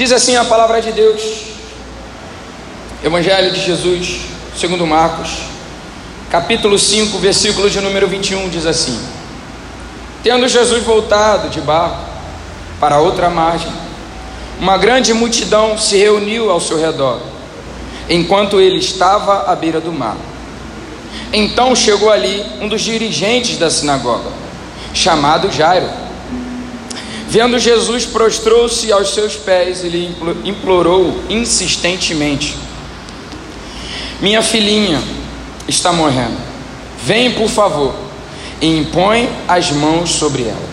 Diz assim a palavra de Deus, Evangelho de Jesus, segundo Marcos, capítulo 5, versículo de número 21, diz assim: Tendo Jesus voltado de barco para outra margem, uma grande multidão se reuniu ao seu redor, enquanto ele estava à beira do mar. Então chegou ali um dos dirigentes da sinagoga, chamado Jairo. Vendo Jesus, prostrou-se aos seus pés e lhe implorou insistentemente: Minha filhinha está morrendo. Vem, por favor, e impõe as mãos sobre ela,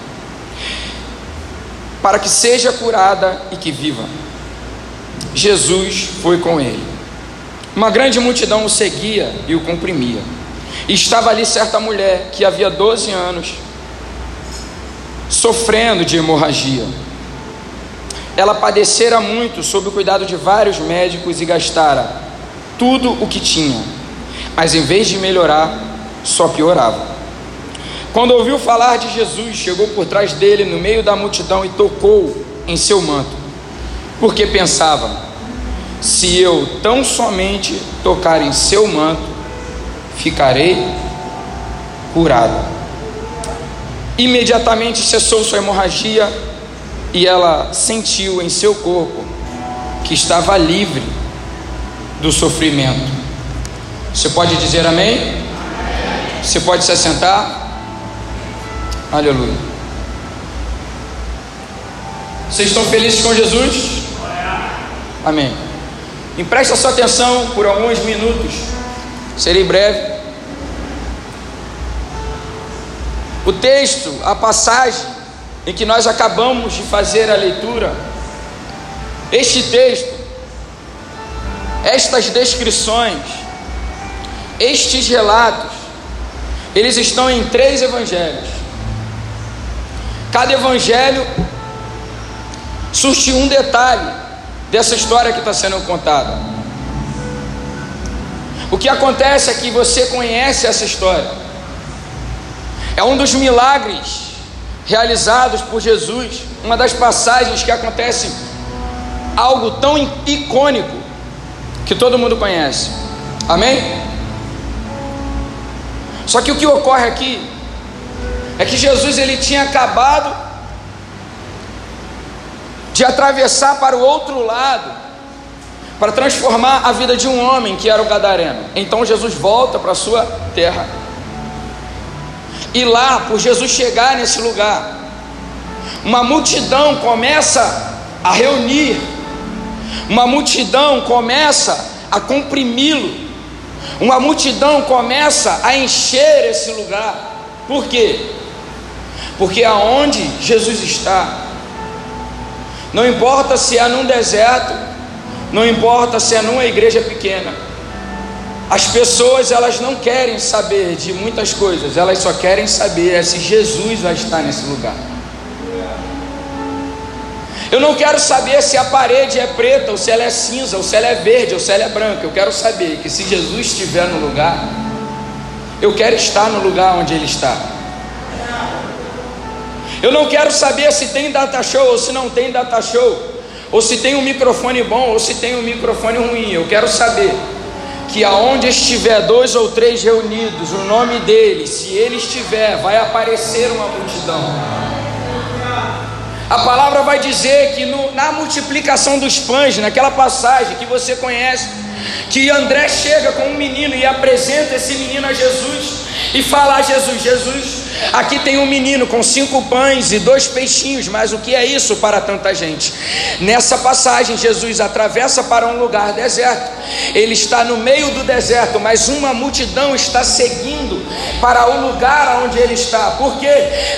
para que seja curada e que viva. Jesus foi com ele. Uma grande multidão o seguia e o comprimia. E estava ali certa mulher que havia 12 anos sofrendo de hemorragia. Ela padecera muito sob o cuidado de vários médicos e gastara tudo o que tinha, mas em vez de melhorar, só piorava. Quando ouviu falar de Jesus, chegou por trás dele no meio da multidão e tocou em seu manto, porque pensava: se eu tão somente tocar em seu manto, ficarei curado. Imediatamente cessou sua hemorragia e ela sentiu em seu corpo que estava livre do sofrimento. Você pode dizer amém? Você pode se assentar? Aleluia. Vocês estão felizes com Jesus? Amém. Empresta sua atenção por alguns minutos. Serei breve. O texto, a passagem em que nós acabamos de fazer a leitura, este texto, estas descrições, estes relatos, eles estão em três evangelhos. Cada evangelho surte um detalhe dessa história que está sendo contada. O que acontece é que você conhece essa história. É um dos milagres realizados por Jesus, uma das passagens que acontece algo tão icônico que todo mundo conhece. Amém? Só que o que ocorre aqui é que Jesus ele tinha acabado de atravessar para o outro lado para transformar a vida de um homem que era o gadareno. Então Jesus volta para sua terra. E lá, por Jesus chegar nesse lugar, uma multidão começa a reunir, uma multidão começa a comprimi-lo, uma multidão começa a encher esse lugar. Por quê? Porque aonde Jesus está, não importa se é num deserto, não importa se é numa igreja pequena, as pessoas elas não querem saber de muitas coisas, elas só querem saber é se Jesus vai estar nesse lugar. Eu não quero saber se a parede é preta, ou se ela é cinza, ou se ela é verde, ou se ela é branca. Eu quero saber que se Jesus estiver no lugar, eu quero estar no lugar onde Ele está. Eu não quero saber se tem data show ou se não tem data show, ou se tem um microfone bom ou se tem um microfone ruim. Eu quero saber que aonde estiver dois ou três reunidos, o nome dele, se ele estiver, vai aparecer uma multidão. A palavra vai dizer que no, na multiplicação dos pães, naquela passagem que você conhece, que André chega com um menino e apresenta esse menino a Jesus e fala a Jesus: Jesus, Aqui tem um menino com cinco pães e dois peixinhos, mas o que é isso para tanta gente? Nessa passagem, Jesus atravessa para um lugar deserto. Ele está no meio do deserto, mas uma multidão está seguindo para o lugar onde ele está. Porque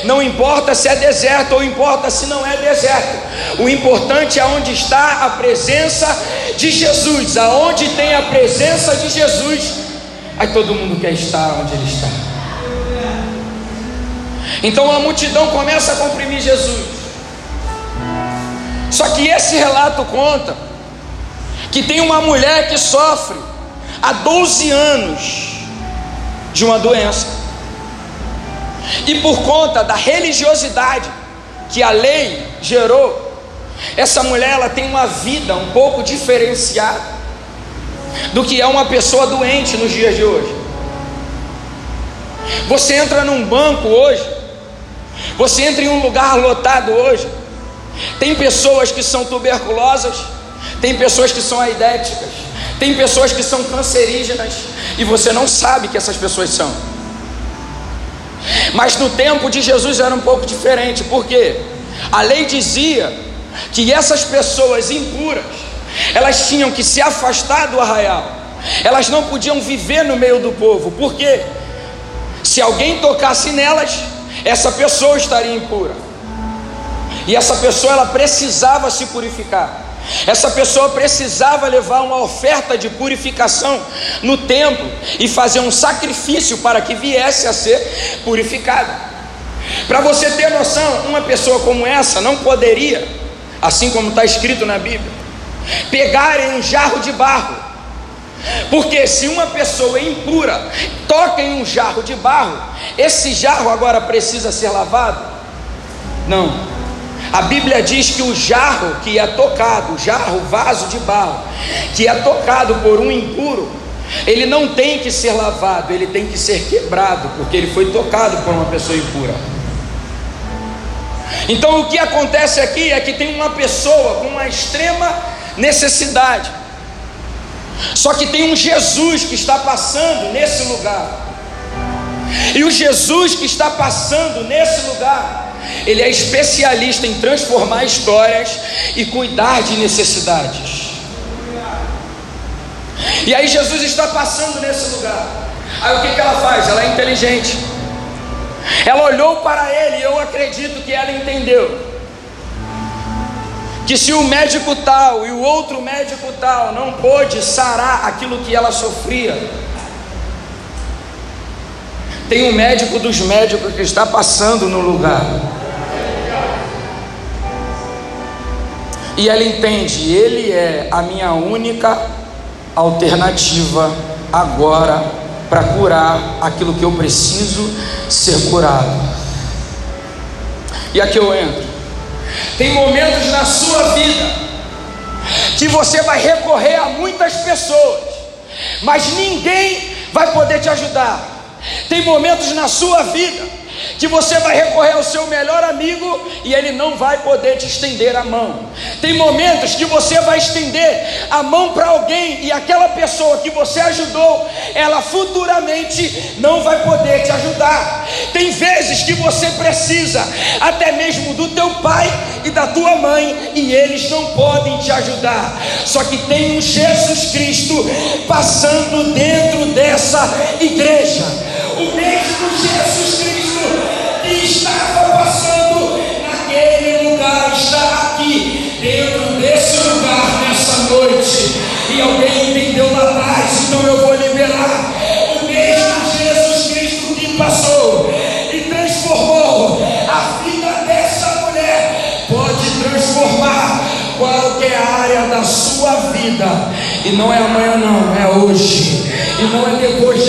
não importa se é deserto ou importa se não é deserto. O importante é onde está a presença de Jesus. Aonde tem a presença de Jesus, aí todo mundo quer estar onde ele está. Então a multidão começa a comprimir Jesus. Só que esse relato conta que tem uma mulher que sofre há 12 anos de uma doença. E por conta da religiosidade que a lei gerou, essa mulher ela tem uma vida um pouco diferenciada do que é uma pessoa doente nos dias de hoje. Você entra num banco hoje, você entra em um lugar lotado hoje, tem pessoas que são tuberculosas, tem pessoas que são aidéticas, tem pessoas que são cancerígenas e você não sabe que essas pessoas são. Mas no tempo de Jesus era um pouco diferente, porque a lei dizia que essas pessoas impuras, elas tinham que se afastar do arraial, elas não podiam viver no meio do povo, porque se alguém tocasse nelas, essa pessoa estaria impura, e essa pessoa ela precisava se purificar. Essa pessoa precisava levar uma oferta de purificação no templo e fazer um sacrifício para que viesse a ser purificada. Para você ter noção, uma pessoa como essa não poderia, assim como está escrito na Bíblia, pegar em um jarro de barro. Porque se uma pessoa impura toca em um jarro de barro, esse jarro agora precisa ser lavado? Não. A Bíblia diz que o jarro que é tocado, o jarro, vaso de barro, que é tocado por um impuro, ele não tem que ser lavado, ele tem que ser quebrado, porque ele foi tocado por uma pessoa impura. Então o que acontece aqui é que tem uma pessoa com uma extrema necessidade, só que tem um Jesus que está passando nesse lugar, e o Jesus que está passando nesse lugar, ele é especialista em transformar histórias e cuidar de necessidades. E aí Jesus está passando nesse lugar. Aí o que, que ela faz? Ela é inteligente. Ela olhou para ele e eu acredito que ela entendeu. Que se o médico tal e o outro médico tal não pôde sarar aquilo que ela sofria, tem um médico dos médicos que está passando no lugar. E ela entende, ele é a minha única alternativa agora para curar aquilo que eu preciso ser curado. E aqui eu entro. Tem momentos na sua vida que você vai recorrer a muitas pessoas, mas ninguém vai poder te ajudar. Tem momentos na sua vida que você vai recorrer ao seu melhor amigo e ele não vai poder te estender a mão. Tem momentos que você vai estender a mão para alguém e aquela pessoa que você ajudou, ela futuramente não vai poder te ajudar. Tem vezes que você precisa até mesmo do teu pai e da tua mãe e eles não podem te ajudar. Só que tem um Jesus Cristo passando dentro dessa igreja. O mesmo Jesus Cristo está aqui, dentro desse lugar, nessa noite. E alguém entendeu lá atrás, então eu vou liberar o mesmo Jesus Cristo que passou e transformou a vida dessa mulher, pode transformar qualquer área da sua vida. E não é amanhã, não, é hoje. E não é depois de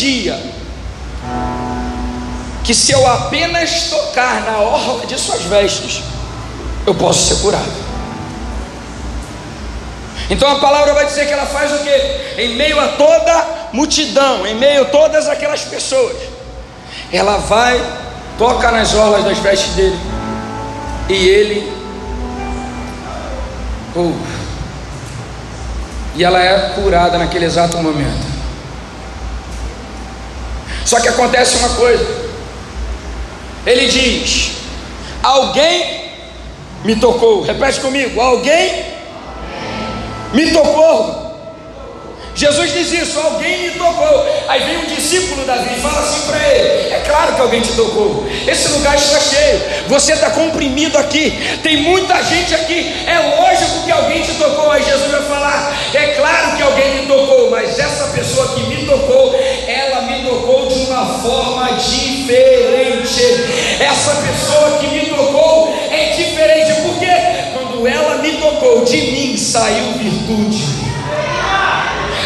entendia que se eu apenas tocar na orla de suas vestes, eu posso ser curado. Então a palavra vai dizer que ela faz o que? Em meio a toda multidão, em meio a todas aquelas pessoas, ela vai, toca nas orlas das vestes dele, e ele, uh, e ela é curada naquele exato momento. Só que acontece uma coisa. Ele diz: Alguém me tocou. Repete comigo: Alguém me tocou. Jesus diz isso: Alguém me tocou. Aí vem um discípulo Davi e fala assim para ele: É claro que alguém te tocou. Esse lugar está cheio. Você está comprimido aqui. Tem muita gente aqui. É lógico que alguém te tocou. Aí Jesus vai falar: É claro que alguém me tocou. Mas essa pessoa que me tocou, tocou de uma forma diferente. Essa pessoa que me tocou é diferente, porque quando ela me tocou, de mim saiu virtude.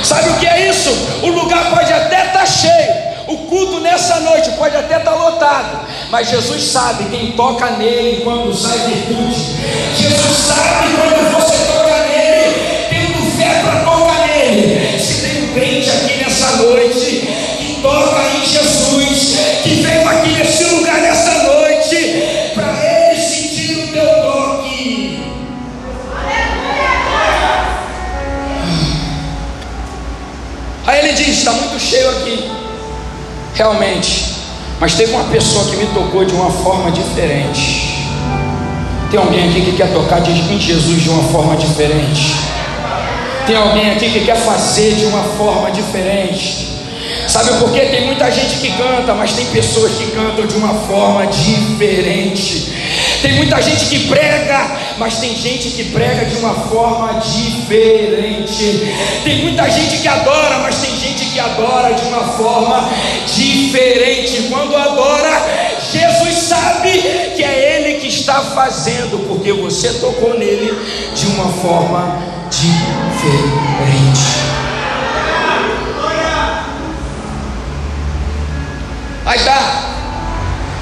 Sabe o que é isso? O lugar pode até estar tá cheio, o culto nessa noite pode até estar tá lotado, mas Jesus sabe quem toca nele quando sai virtude. Jesus sabe quando realmente. Mas teve uma pessoa que me tocou de uma forma diferente. Tem alguém aqui que quer tocar em Jesus de uma forma diferente. Tem alguém aqui que quer fazer de uma forma diferente. Sabe por quê? Tem muita gente que canta, mas tem pessoas que cantam de uma forma diferente. Tem muita gente que prega, mas tem gente que prega de uma forma diferente. Tem muita gente que adora, mas tem gente que adora de uma forma fazendo, porque você tocou nele de uma forma diferente. Aí tá.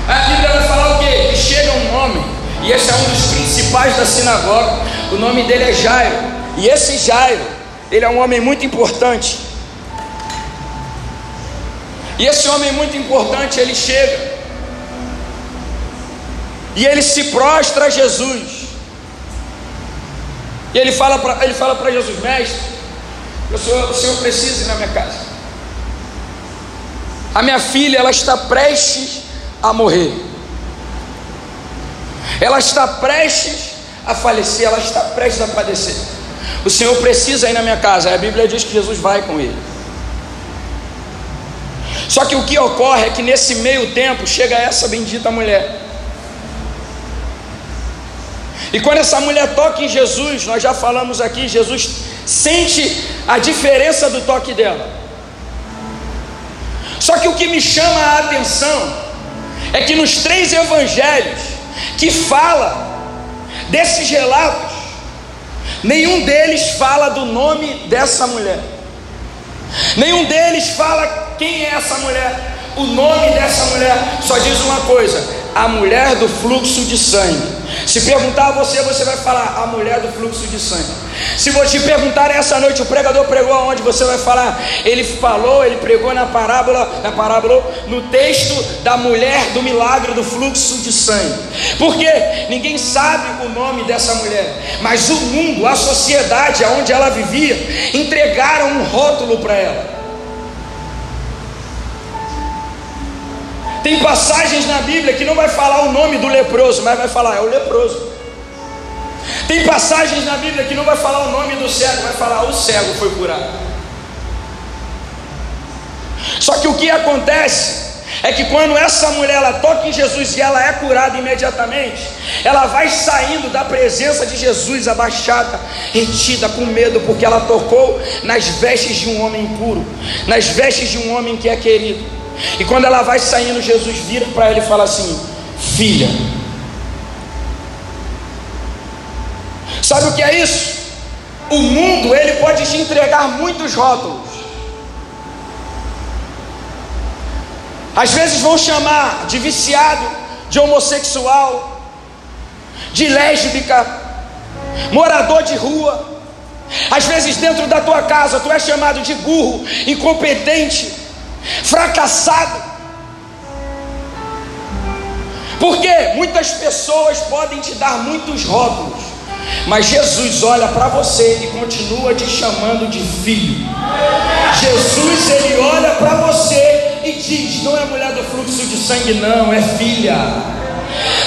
A Bíblia vai falar o quê? Que chega um homem, e esse é um dos principais da sinagoga. O nome dele é Jairo. E esse Jairo, ele é um homem muito importante. E esse homem muito importante, ele chega. E ele se prostra a Jesus. E ele fala para ele fala para Jesus, mestre, o senhor, o senhor precisa ir na minha casa. A minha filha, ela está prestes a morrer. Ela está prestes a falecer, ela está prestes a padecer. O Senhor precisa ir na minha casa. A Bíblia diz que Jesus vai com ele. Só que o que ocorre é que nesse meio tempo chega essa bendita mulher. E quando essa mulher toca em Jesus, nós já falamos aqui, Jesus sente a diferença do toque dela. Só que o que me chama a atenção é que nos três evangelhos que fala desses relatos, nenhum deles fala do nome dessa mulher. Nenhum deles fala quem é essa mulher. O nome dessa mulher só diz uma coisa: a mulher do fluxo de sangue. Se perguntar a você, você vai falar a mulher do fluxo de sangue. Se você perguntar essa noite, o pregador pregou aonde? Você vai falar, ele falou, ele pregou na parábola, na parábola, no texto da mulher do milagre do fluxo de sangue. Porque ninguém sabe o nome dessa mulher, mas o mundo, a sociedade aonde ela vivia, entregaram um rótulo para ela. Tem passagens na Bíblia que não vai falar o nome do leproso, mas vai falar, é o leproso. Tem passagens na Bíblia que não vai falar o nome do cego, vai falar, o cego foi curado. Só que o que acontece é que quando essa mulher ela toca em Jesus e ela é curada imediatamente, ela vai saindo da presença de Jesus abaixada, retida com medo, porque ela tocou nas vestes de um homem puro, nas vestes de um homem que é querido. E quando ela vai saindo, Jesus vira para ela e fala assim: Filha, sabe o que é isso? O mundo ele pode te entregar muitos rótulos. Às vezes vão chamar de viciado, de homossexual, de lésbica, morador de rua. Às vezes dentro da tua casa tu é chamado de burro, incompetente, fracassado. Porque muitas pessoas podem te dar muitos rótulos, mas Jesus olha para você e continua te chamando de filho. Jesus ele olha para você e diz: não é mulher do fluxo de sangue, não, é filha.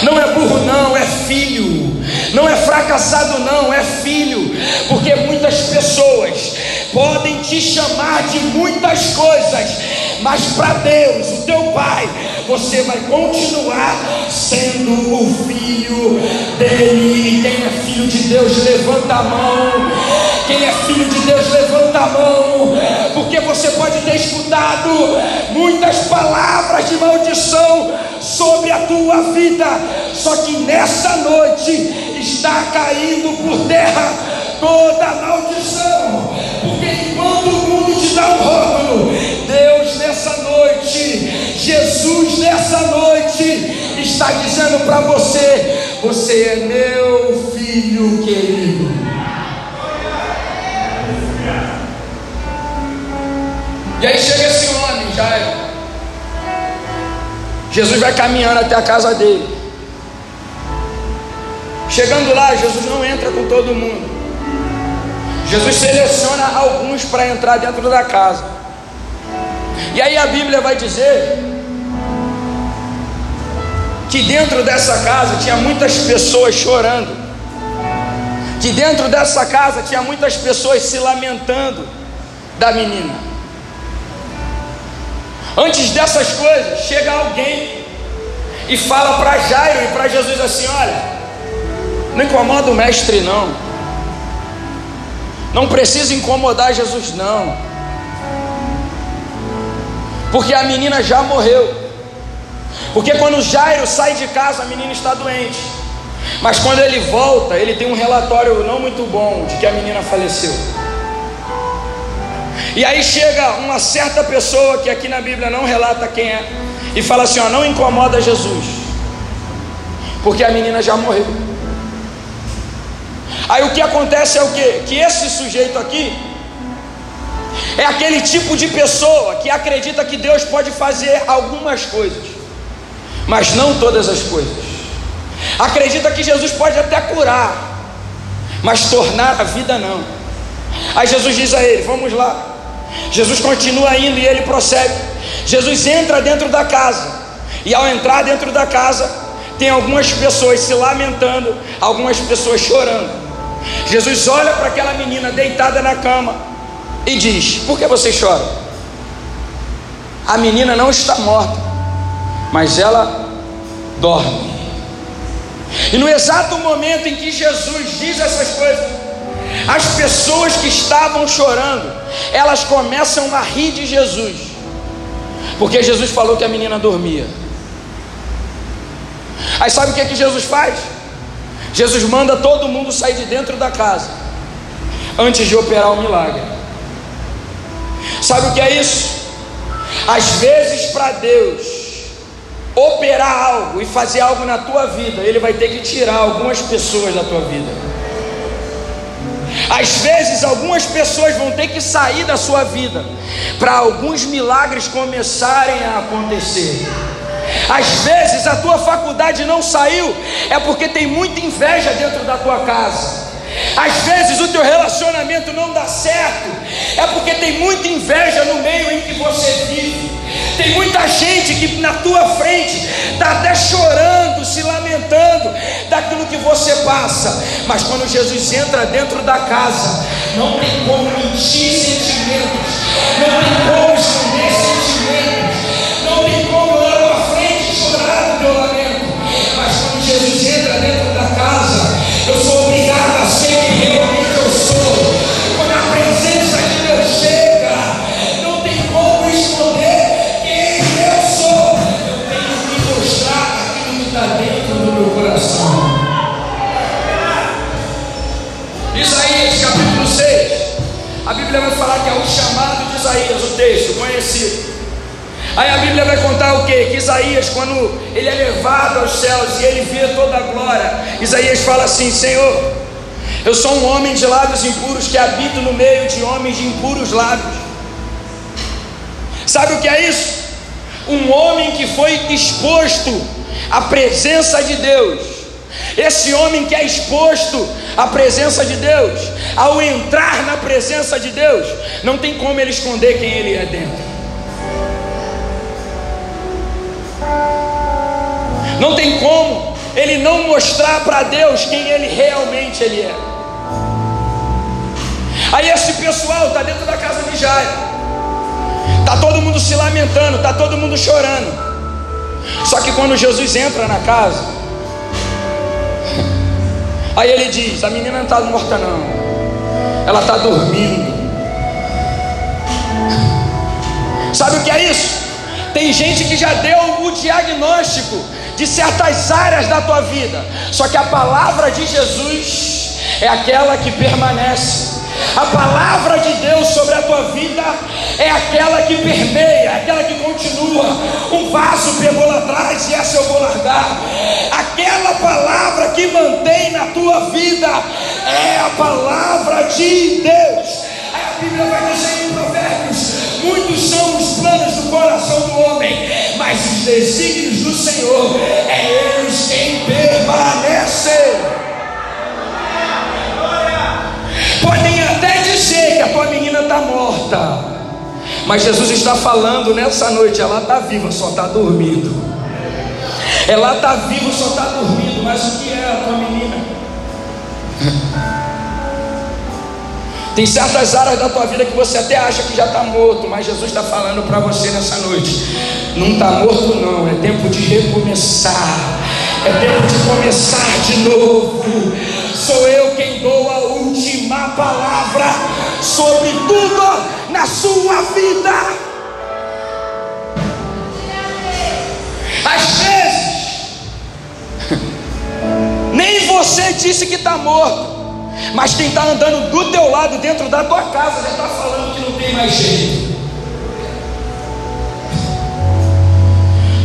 Não é burro, não, é filho. Não é fracassado, não, é filho. Porque muitas pessoas podem te chamar de muitas coisas, mas para Deus, o teu Pai, você vai continuar sendo o filho dele. Quem é filho de Deus, levanta a mão. Quem é filho de Deus, levanta a mão, porque você pode ter escutado muitas palavras de maldição sobre a tua vida, só que nessa noite está caindo por terra toda a maldição, porque enquanto o mundo te dá um rótulo, nessa noite, está dizendo para você: você é meu filho querido. E aí chega esse homem, Jairo. Jesus vai caminhando até a casa dele. Chegando lá, Jesus não entra com todo mundo. Jesus seleciona alguns para entrar dentro da casa. E aí a Bíblia vai dizer que dentro dessa casa tinha muitas pessoas chorando. Que dentro dessa casa tinha muitas pessoas se lamentando da menina. Antes dessas coisas, chega alguém e fala para Jairo e para Jesus assim: Olha, não incomoda o mestre, não. Não precisa incomodar Jesus, não. Porque a menina já morreu. Porque quando Jairo sai de casa, a menina está doente. Mas quando ele volta, ele tem um relatório não muito bom de que a menina faleceu. E aí chega uma certa pessoa que aqui na Bíblia não relata quem é e fala assim: ó, não incomoda Jesus, porque a menina já morreu. Aí o que acontece é o que? Que esse sujeito aqui é aquele tipo de pessoa que acredita que Deus pode fazer algumas coisas, mas não todas as coisas. Acredita que Jesus pode até curar, mas tornar a vida não. Aí Jesus diz a ele: Vamos lá, Jesus continua indo e ele prossegue. Jesus entra dentro da casa, e ao entrar dentro da casa, tem algumas pessoas se lamentando, algumas pessoas chorando. Jesus olha para aquela menina deitada na cama e diz: Por que você chora? A menina não está morta, mas ela dorme. E no exato momento em que Jesus diz essas coisas, as pessoas que estavam chorando, elas começam a rir de Jesus, porque Jesus falou que a menina dormia. Aí sabe o que é que Jesus faz? Jesus manda todo mundo sair de dentro da casa antes de operar o milagre. Sabe o que é isso? Às vezes, para Deus operar algo e fazer algo na tua vida, Ele vai ter que tirar algumas pessoas da tua vida. Às vezes, algumas pessoas vão ter que sair da sua vida para alguns milagres começarem a acontecer. Às vezes, a tua faculdade não saiu, é porque tem muita inveja dentro da tua casa. Às vezes o teu relacionamento não dá certo, é porque tem muita inveja no meio em que você vive. Tem muita gente que na tua frente está até chorando, se lamentando daquilo que você passa. Mas quando Jesus entra dentro da casa, não tem como mentir sentimentos, não tem como esconder sentimentos, céus e ele vê toda a glória, Isaías fala assim: Senhor, eu sou um homem de lábios impuros que habito no meio de homens de impuros lábios. Sabe o que é isso? Um homem que foi exposto à presença de Deus. Esse homem que é exposto à presença de Deus, ao entrar na presença de Deus, não tem como ele esconder quem ele é dentro. Não tem como ele não mostrar para Deus quem ele realmente ele é. Aí esse pessoal está dentro da casa de Jairo. Tá todo mundo se lamentando, tá todo mundo chorando. Só que quando Jesus entra na casa, aí ele diz: "A menina não está morta não. ela está dormindo. Sabe o que é isso? Tem gente que já deu o diagnóstico de certas áreas da tua vida, só que a palavra de Jesus é aquela que permanece. A palavra de Deus sobre a tua vida é aquela que permeia, é aquela que continua. Um vaso pegou lá atrás e essa eu vou largar. Aquela palavra que mantém na tua vida é a palavra de Deus. Aí a Bíblia vai dizer em Provérbios: muitos são os planos do coração do homem, mas os desígnios do Senhor é eles quem permanecem. Podem até dizer que a tua menina está morta, mas Jesus está falando nessa noite, ela está viva, só está dormindo. Ela está viva, só está dormindo, mas o que é a tua menina? Tem certas áreas da tua vida que você até acha que já está morto, mas Jesus está falando para você nessa noite: não está morto, não, é tempo de recomeçar, é tempo de começar de novo. Sou eu quem dou a última palavra sobre tudo na sua vida. Às vezes, nem você disse que está morto. Mas quem está andando do teu lado, dentro da tua casa, já está falando que não tem mais jeito.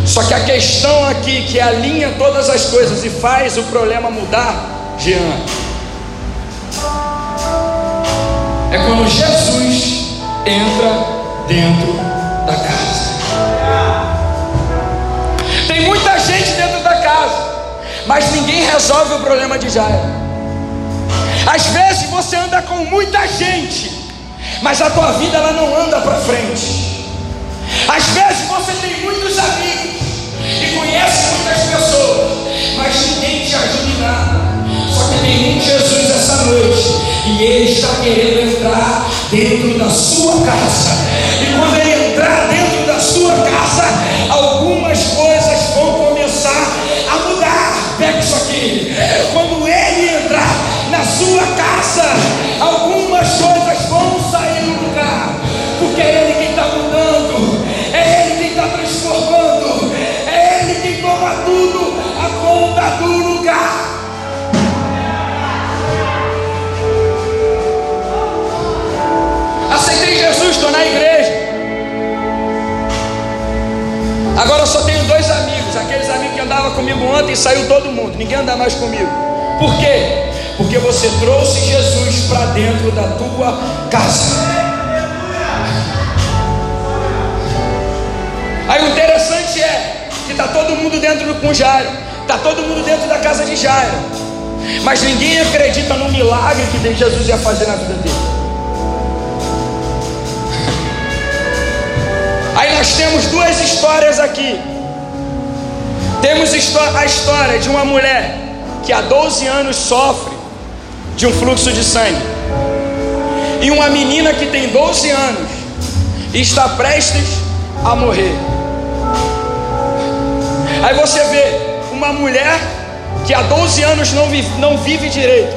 Só que a questão aqui que alinha todas as coisas e faz o problema mudar, Jean, é quando Jesus entra dentro da casa. Tem muita gente dentro da casa, mas ninguém resolve o problema de Jairo. Às vezes você anda com muita gente, mas a tua vida ela não anda para frente. Às vezes você tem muitos amigos e conhece muitas pessoas, mas ninguém te ajuda em nada. Só que tem um Jesus essa noite e ele está querendo entrar dentro da sua casa. E quando ele entrar dentro da sua casa, comigo ontem e saiu todo mundo, ninguém anda mais comigo. Por quê? porque você trouxe Jesus para dentro da tua casa. Aí o interessante é que está todo mundo dentro do com Jairo, está todo mundo dentro da casa de Jairo, mas ninguém acredita no milagre que Jesus ia fazer na vida dele. Aí nós temos duas histórias aqui. Temos a história de uma mulher que há 12 anos sofre de um fluxo de sangue. E uma menina que tem 12 anos e está prestes a morrer. Aí você vê uma mulher que há 12 anos não vive, não vive direito.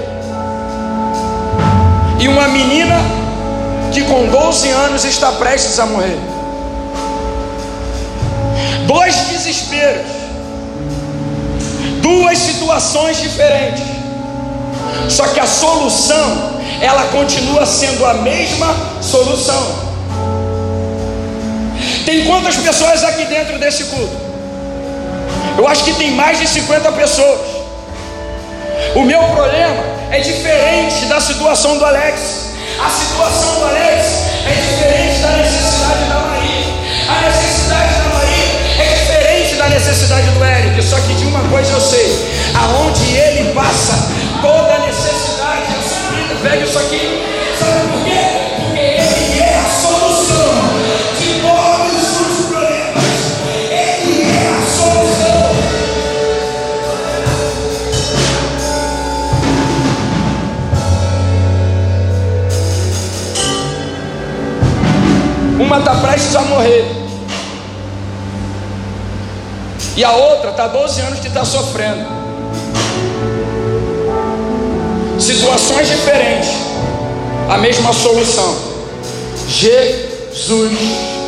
E uma menina que com 12 anos está prestes a morrer. Dois desesperos. Duas situações diferentes. Só que a solução, ela continua sendo a mesma solução. Tem quantas pessoas aqui dentro desse culto? Eu acho que tem mais de 50 pessoas. O meu problema é diferente da situação do Alex. A situação do Alex é diferente da necessidade coisa eu sei: aonde ele passa, toda necessidade é suprida. Pega isso aqui. Sabe por quê? Porque Ele é a solução de todos os problemas. Ele é a solução. Uma está prestes a morrer. E a outra está 12 anos que está sofrendo. Situações diferentes, a mesma solução: Jesus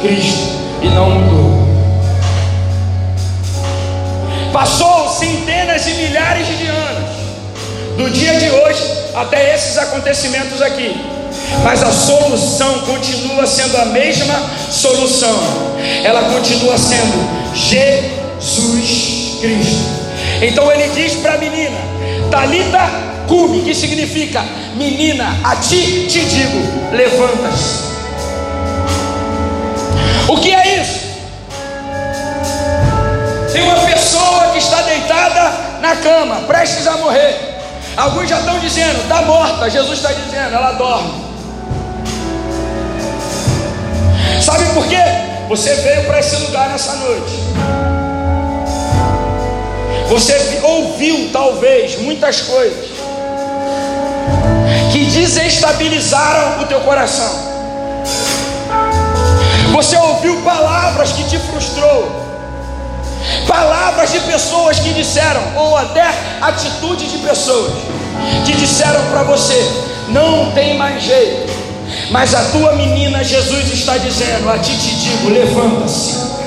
Cristo, e não mudou. Passou centenas e milhares de anos, do dia de hoje até esses acontecimentos aqui, mas a solução continua sendo a mesma solução, ela continua sendo Jesus Cristo. Então ele diz para a menina, Talita Cume, que significa menina, a ti te digo, levanta-se. O que é isso? Tem uma pessoa que está deitada na cama, prestes a morrer. Alguns já estão dizendo, está morta. Jesus está dizendo, ela dorme. Sabe por quê? Você veio para esse lugar nessa noite. Você ouviu talvez muitas coisas que desestabilizaram o teu coração. Você ouviu palavras que te frustrou. Palavras de pessoas que disseram, ou até atitude de pessoas que disseram para você: não tem mais jeito. Mas a tua menina, Jesus está dizendo: a ti te digo, levanta-se.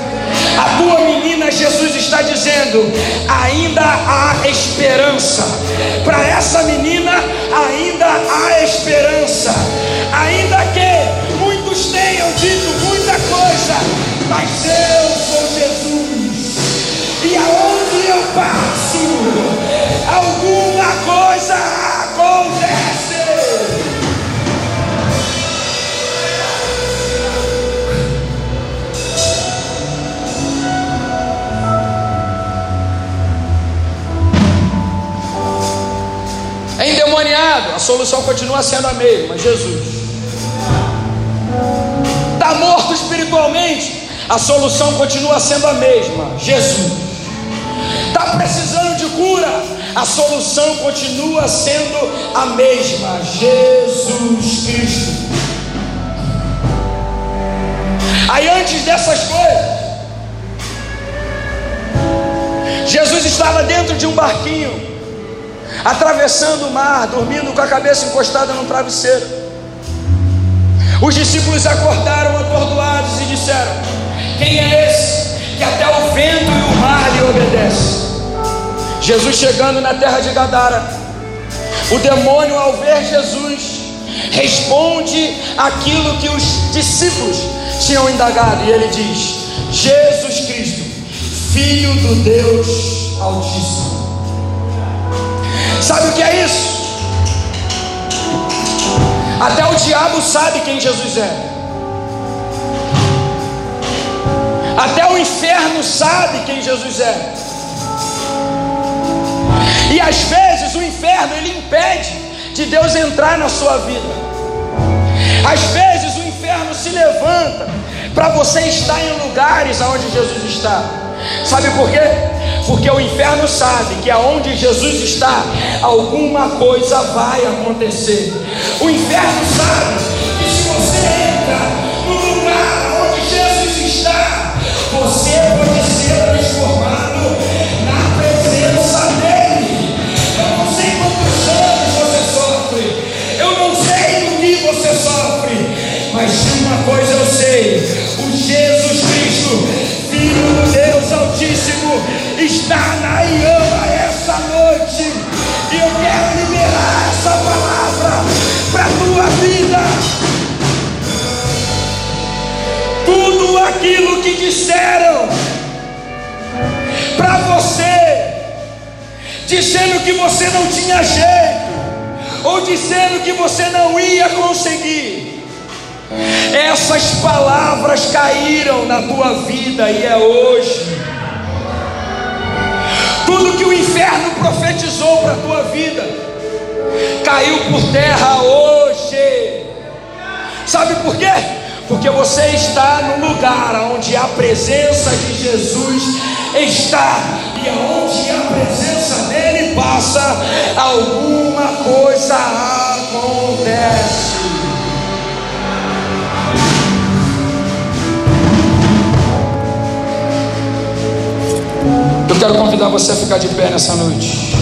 A tua menina, Jesus está dizendo: ainda há esperança. Para essa menina, ainda há esperança. Ainda que muitos tenham dito muita coisa, mas eu sou Jesus. E aonde eu passo, alguma coisa a solução continua sendo a mesma: Jesus. Está morto espiritualmente, a solução continua sendo a mesma: Jesus. Está precisando de cura, a solução continua sendo a mesma: Jesus Cristo. Aí antes dessas coisas, Jesus estava dentro de um barquinho atravessando o mar, dormindo com a cabeça encostada no travesseiro. Os discípulos acordaram atordoados e disseram: Quem é esse que até o vento e o mar lhe obedece? Jesus chegando na terra de Gadara, o demônio, ao ver Jesus, responde aquilo que os discípulos tinham indagado, e ele diz: Jesus Cristo, Filho do Deus Altíssimo. Sabe o que é isso? Até o diabo sabe quem Jesus é. Até o inferno sabe quem Jesus é. E às vezes o inferno ele impede de Deus entrar na sua vida. Às vezes o inferno se levanta para você estar em lugares aonde Jesus está. Sabe por quê? Porque o inferno sabe que aonde Jesus está, alguma coisa vai acontecer. O inferno sabe que se você entra no lugar onde Jesus está, você pode ser transformado na presença dele. Eu não sei quantos anos você sofre, eu não sei do que você sofre, mas uma coisa está na Iama essa noite. E eu quero liberar essa palavra para a tua vida. Tudo aquilo que disseram para você, dizendo que você não tinha jeito, ou dizendo que você não ia conseguir essas palavras caíram na tua vida e é hoje. Tudo que o inferno profetizou para a tua vida caiu por terra hoje. Sabe por quê? Porque você está no lugar onde a presença de Jesus está, e onde a presença dele passa, alguma coisa acontece. Eu quero convidar você a ficar de pé nessa noite.